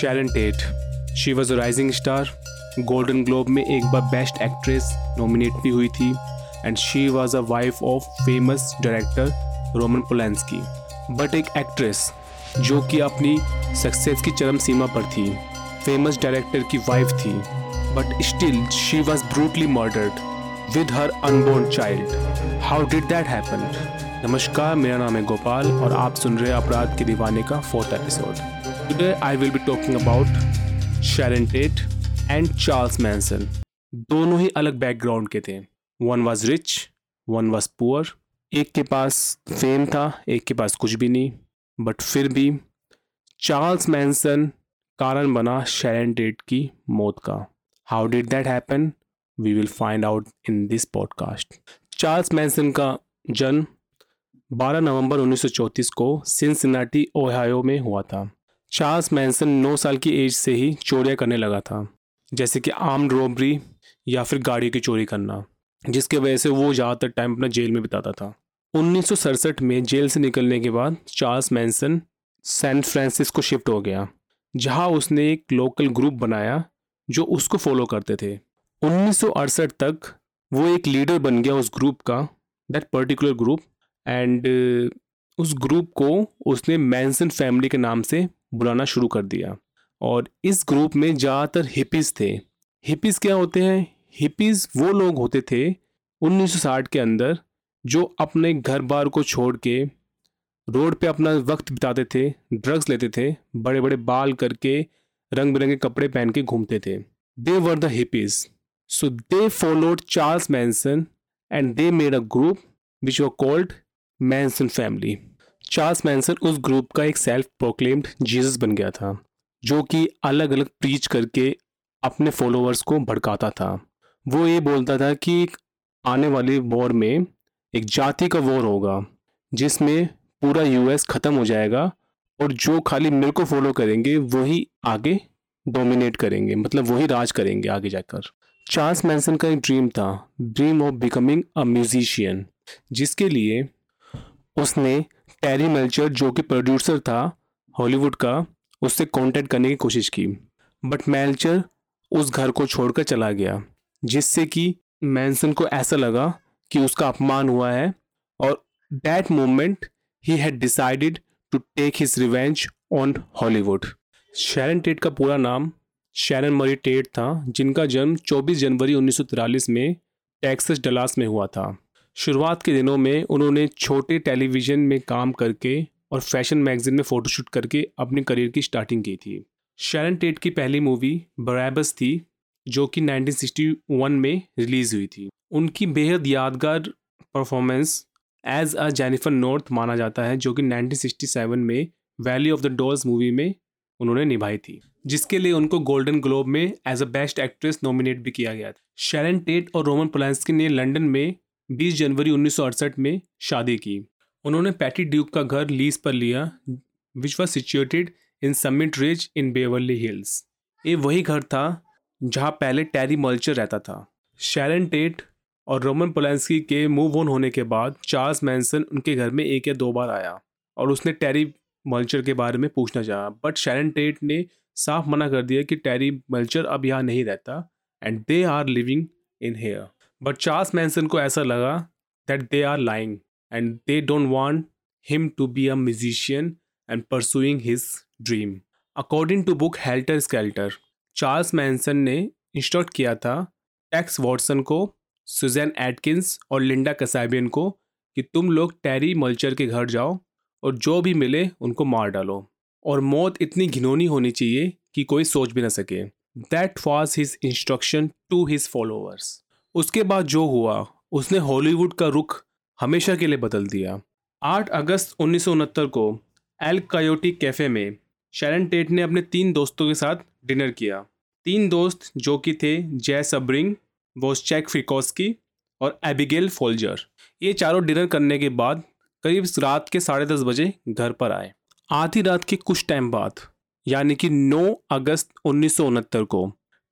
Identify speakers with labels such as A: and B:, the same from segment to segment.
A: Sharon Tate she was a rising star Golden Globe में एक बार बेस्ट एक्ट्रेस नॉमिनेट भी हुई थी. And she was a wife of famous director Roman Polanski but एक actress जो कि अपनी सक्सेस की चरम सीमा पर थी. फ़ेमस डायरेक्टर की वाइफ थी. But still she was brutally murdered with her unborn child how did that happen नमस्कार, मेरा नाम है गोपाल और आप सुन रहे हैं अपराध के दीवाने का fourth episode Today, I will be talking about Sharon Tate and Charles Manson. दोनों ही अलग बैकग्राउंड के थे। One was rich one was poor एक के पास फेम था, एक के पास कुछ भी नहीं। बट फिर भी चार्ल्स मैंसन कारण बना शेरन टेट की मौत का। How did that happen we will find out in this podcast Charles Manson का जन्म 12 नवंबर 1934 को सिंसिनाटी ओहायो में हुआ था। चार्ल्स मैंसन नौ साल की एज से ही चोरियाँ करने लगा था, जैसे कि आर्म रॉबरी या फिर गाड़ी की चोरी करना, जिसके वजह से वो ज़्यादातर टाइम अपना जेल में बिताता था। उन्नीस सौ सड़सठ में जेल से निकलने के बाद Charles Manson San Francisco shift हो गया, जहाँ उसने एक लोकल ग्रुप बनाया जो उसको फॉलो करते थे। उन्नीस सौ अड़सठ तक वो एक लीडर बन गया उस ग्रुप का दैट पर्टिकुलर ग्रुप एंड उस ग्रुप को उसने मैंसन फैमिली के नाम से बुलाना शुरू कर दिया। और इस ग्रुप में ज़्यादातर हिपीज़ थे। हिपीज़ क्या होते हैं? हिपीज़ वो लोग होते थे 1960 के अंदर जो अपने घर बार को छोड़ के रोड पे अपना वक्त बिताते थे ड्रग्स लेते थे बड़े बड़े बाल करके रंग बिरंगे कपड़े पहन के घूमते थे। They were the hippies so they followed Charles Manson and they made a group which were called Manson family Charles Manson उस ग्रुप का एक सेल्फ प्रोक्लेम्ड जीसस बन गया था, जो कि अलग अलग प्रीच करके अपने फॉलोअर्स को भड़काता था। वो ये बोलता था कि आने वाले वॉर में एक जाति का वॉर होगा, जिसमें पूरा यूएस ख़त्म हो जाएगा और जो खाली मेरे को फॉलो करेंगे, वही आगे डोमिनेट करेंगे मतलब वही राज करेंगे आगे जाकर। चार्ल्स मैंसन का एक ड्रीम था dream of becoming a musician जिसके लिए उसने टेरी मेल्चर जो कि प्रोड्यूसर था हॉलीवुड का, उससे कांटेक्ट करने की कोशिश की। बट मेल्चर उस घर को छोड़कर चला गया, जिससे कि मैंसन को ऐसा लगा कि उसका अपमान हुआ है और that moment he had decided to take his revenge on Hollywood Sharon Tate का पूरा नाम शैरन मरी टेट था, जिनका जन्म 24 जनवरी उन्नीस में टेक्सस डलास में हुआ था। शुरुआत के दिनों में उन्होंने छोटे टेलीविज़न में काम करके और फ़ैशन मैगजीन में फ़ोटोशूट करके अपने करियर की स्टार्टिंग की थी। शैरन टेट की पहली मूवी बराबस थी, जो कि 1961 में रिलीज़ हुई थी। उनकी बेहद यादगार performance as a Jennifer North माना जाता है, जो कि 1967 में Valley of the Dolls movie में उन्होंने निभाई थी, जिसके लिए उनको गोल्डन ग्लोब में as a best actress nominate भी किया गया था। शैरन टेट और रोमन पोलैंस्की ने लंदन में 20 जनवरी उन्नीस सौ अड़सठ में शादी की। उन्होंने पैटी ड्यूक का घर लीज पर लिया which was situated in Summit Ridge in Beverly Hills ये वही घर था जहाँ पहले टैरी मल्चर रहता था। शैरन टेट और रोमन पोलेंसकी के मूव ऑन होने के बाद चार्ल्स मैंसन उनके घर में एक या दो बार आया और उसने टैरी मल्चर के बारे में पूछना चाहा। बट शैरन टेट ने साफ़ मना कर दिया कि टैरी मल्चर अब यहाँ नहीं रहता and they are living in here but Charles Manson को ऐसा लगा that they are lying and they don't want him to be a musician and pursuing his dream according to book Helter Skelter Charles Manson ने instruct किया था Tex Watson को Susan Atkins और Linda Kasabian को कि तुम लोग टेरी mulcher के घर जाओ और जो भी मिले उनको मार डालो। और मौत इतनी घिनौनी होनी चाहिए कि कोई सोच भी ना सके। That was his instruction to his followers उसके बाद जो हुआ, उसने हॉलीवुड का रुख हमेशा के लिए बदल दिया। 8 अगस्त उन्नीस सौ उनहत्तर को एल कायोटी कैफ़े में शैरन टेट ने अपने तीन दोस्तों के साथ डिनर किया। तीन दोस्त जो कि थे जय सबरिंग वोस्चैक फ्रिकोस्की और एबिगेल फोल्जर। ये चारों डिनर करने के बाद करीब रात के साढ़े दस बजे घर पर आए। आधी रात के कुछ टाइम बाद, यानी कि 9 अगस्त उन्नीस सौ उनहत्तर को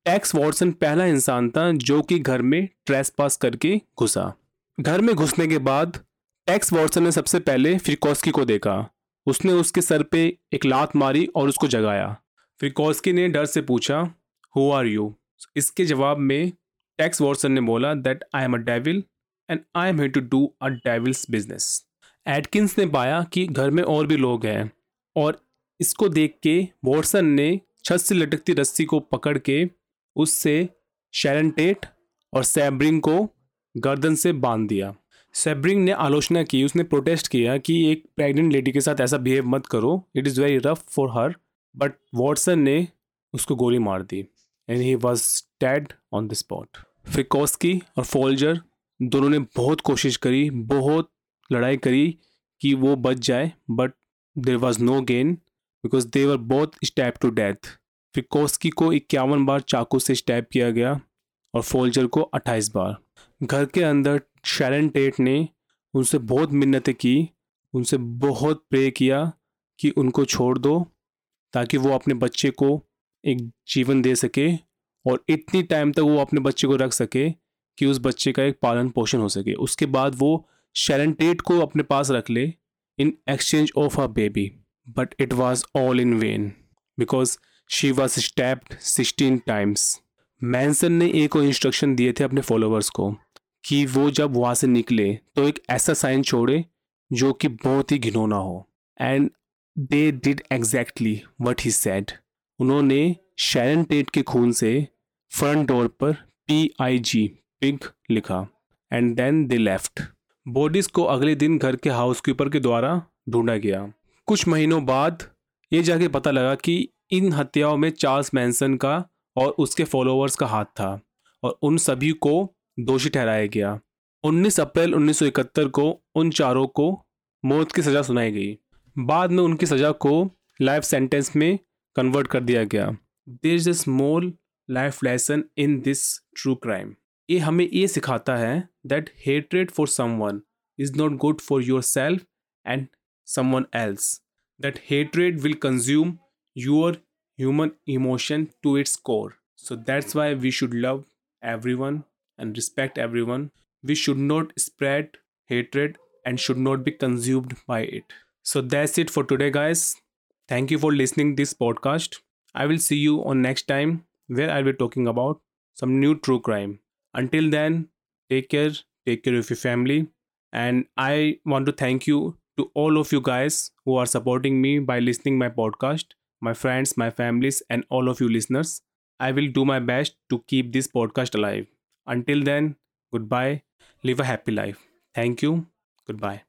A: टैक्स वॉटसन पहला इंसान था जो कि घर में ट्रेस पास करके घुसा। घर में घुसने के बाद टैक्स वॉटसन ने सबसे पहले फ्रिकॉस्की को देखा। उसने उसके सर पे एक लात मारी और उसको जगाया। फ्रिकॉस्की ने डर से पूछा हु आर यू इसके जवाब में टैक्स वॉर्सन ने बोला that I am a devil and I am here to do a devil's business Atkins ने पाया कि घर में और भी लोग हैं और इसको देख के वॉर्सन ने छत से लटकती रस्सी को पकड़ के उससे शैरन टेट और सैब्रिंग को गर्दन से बाँध दिया। सैब्रिंग ने आलोचना की, उसने प्रोटेस्ट किया कि एक प्रेग्नेंट लेडी के साथ ऐसा बिहेव मत करो it is very rough for her but Watson ने उसको गोली मार दी and he was dead on the spot Frykowski और फोल्जर दोनों ने बहुत कोशिश करी, बहुत लड़ाई करी कि वो बच जाए but there was no gain because they were stabbed to death Frykowski को इक्यावन बार चाकू से स्टैप किया गया और फोल्जर को अट्ठाईस बार। घर के अंदर शैरन टेट ने उनसे बहुत मिन्नतें की, उनसे बहुत प्रे किया कि उनको छोड़ दो ताकि वो अपने बच्चे को एक जीवन दे सके और इतनी टाइम तक वो अपने बच्चे को रख सके कि उस बच्चे का एक पालन पोषण हो सके। उसके बाद वो शैरन टेट को अपने पास रख ले in exchange of a baby but it was all in vain because she was stabbed sixteen times Manson ने एक और इंस्ट्रक्शन दिए थे अपने फॉलोअर्स को, कि वो जब वहाँ से निकले तो एक ऐसा साइन छोड़े, जो कि बहुत ही घिनौना हो। And they did exactly what he said उन्होंने शैरन टेट के खून से फ्रंट डोर पर पी आई जी पिग लिखा। And then they left bodies को अगले दिन घर के हाउसकीपर के द्वारा ढूंढा गया। कुछ महीनों बाद ये जाके पता लगा कि इन हत्याओं में चार्ल्स मैंसन का और उसके फॉलोअर्स का हाथ था और उन सभी को दोषी ठहराया गया। 19 अप्रैल 1971 को उन चारों को मौत की सज़ा सुनाई गई। बाद में उनकी सज़ा को लाइफ सेंटेंस में कन्वर्ट कर दिया गया। There is small life lesson in this true crime. ये हमें ये सिखाता है that hatred for someone is not good for yourself and someone else. That hatred will consume your human emotion to its core. So that's why we should love everyone and respect everyone. We should not spread hatred and should not be consumed by it. So that's it for today guys. Thank you for listening this podcast. I will see you on next time where I'll be talking about some new true crime. Until then, take care, take care of your family and I want to thank you to all of you guys who are supporting me by listening my podcast my friends, my families, and all of you listeners. I will do my best to keep this podcast alive. Until then, goodbye. Live a happy life. Thank you. Goodbye.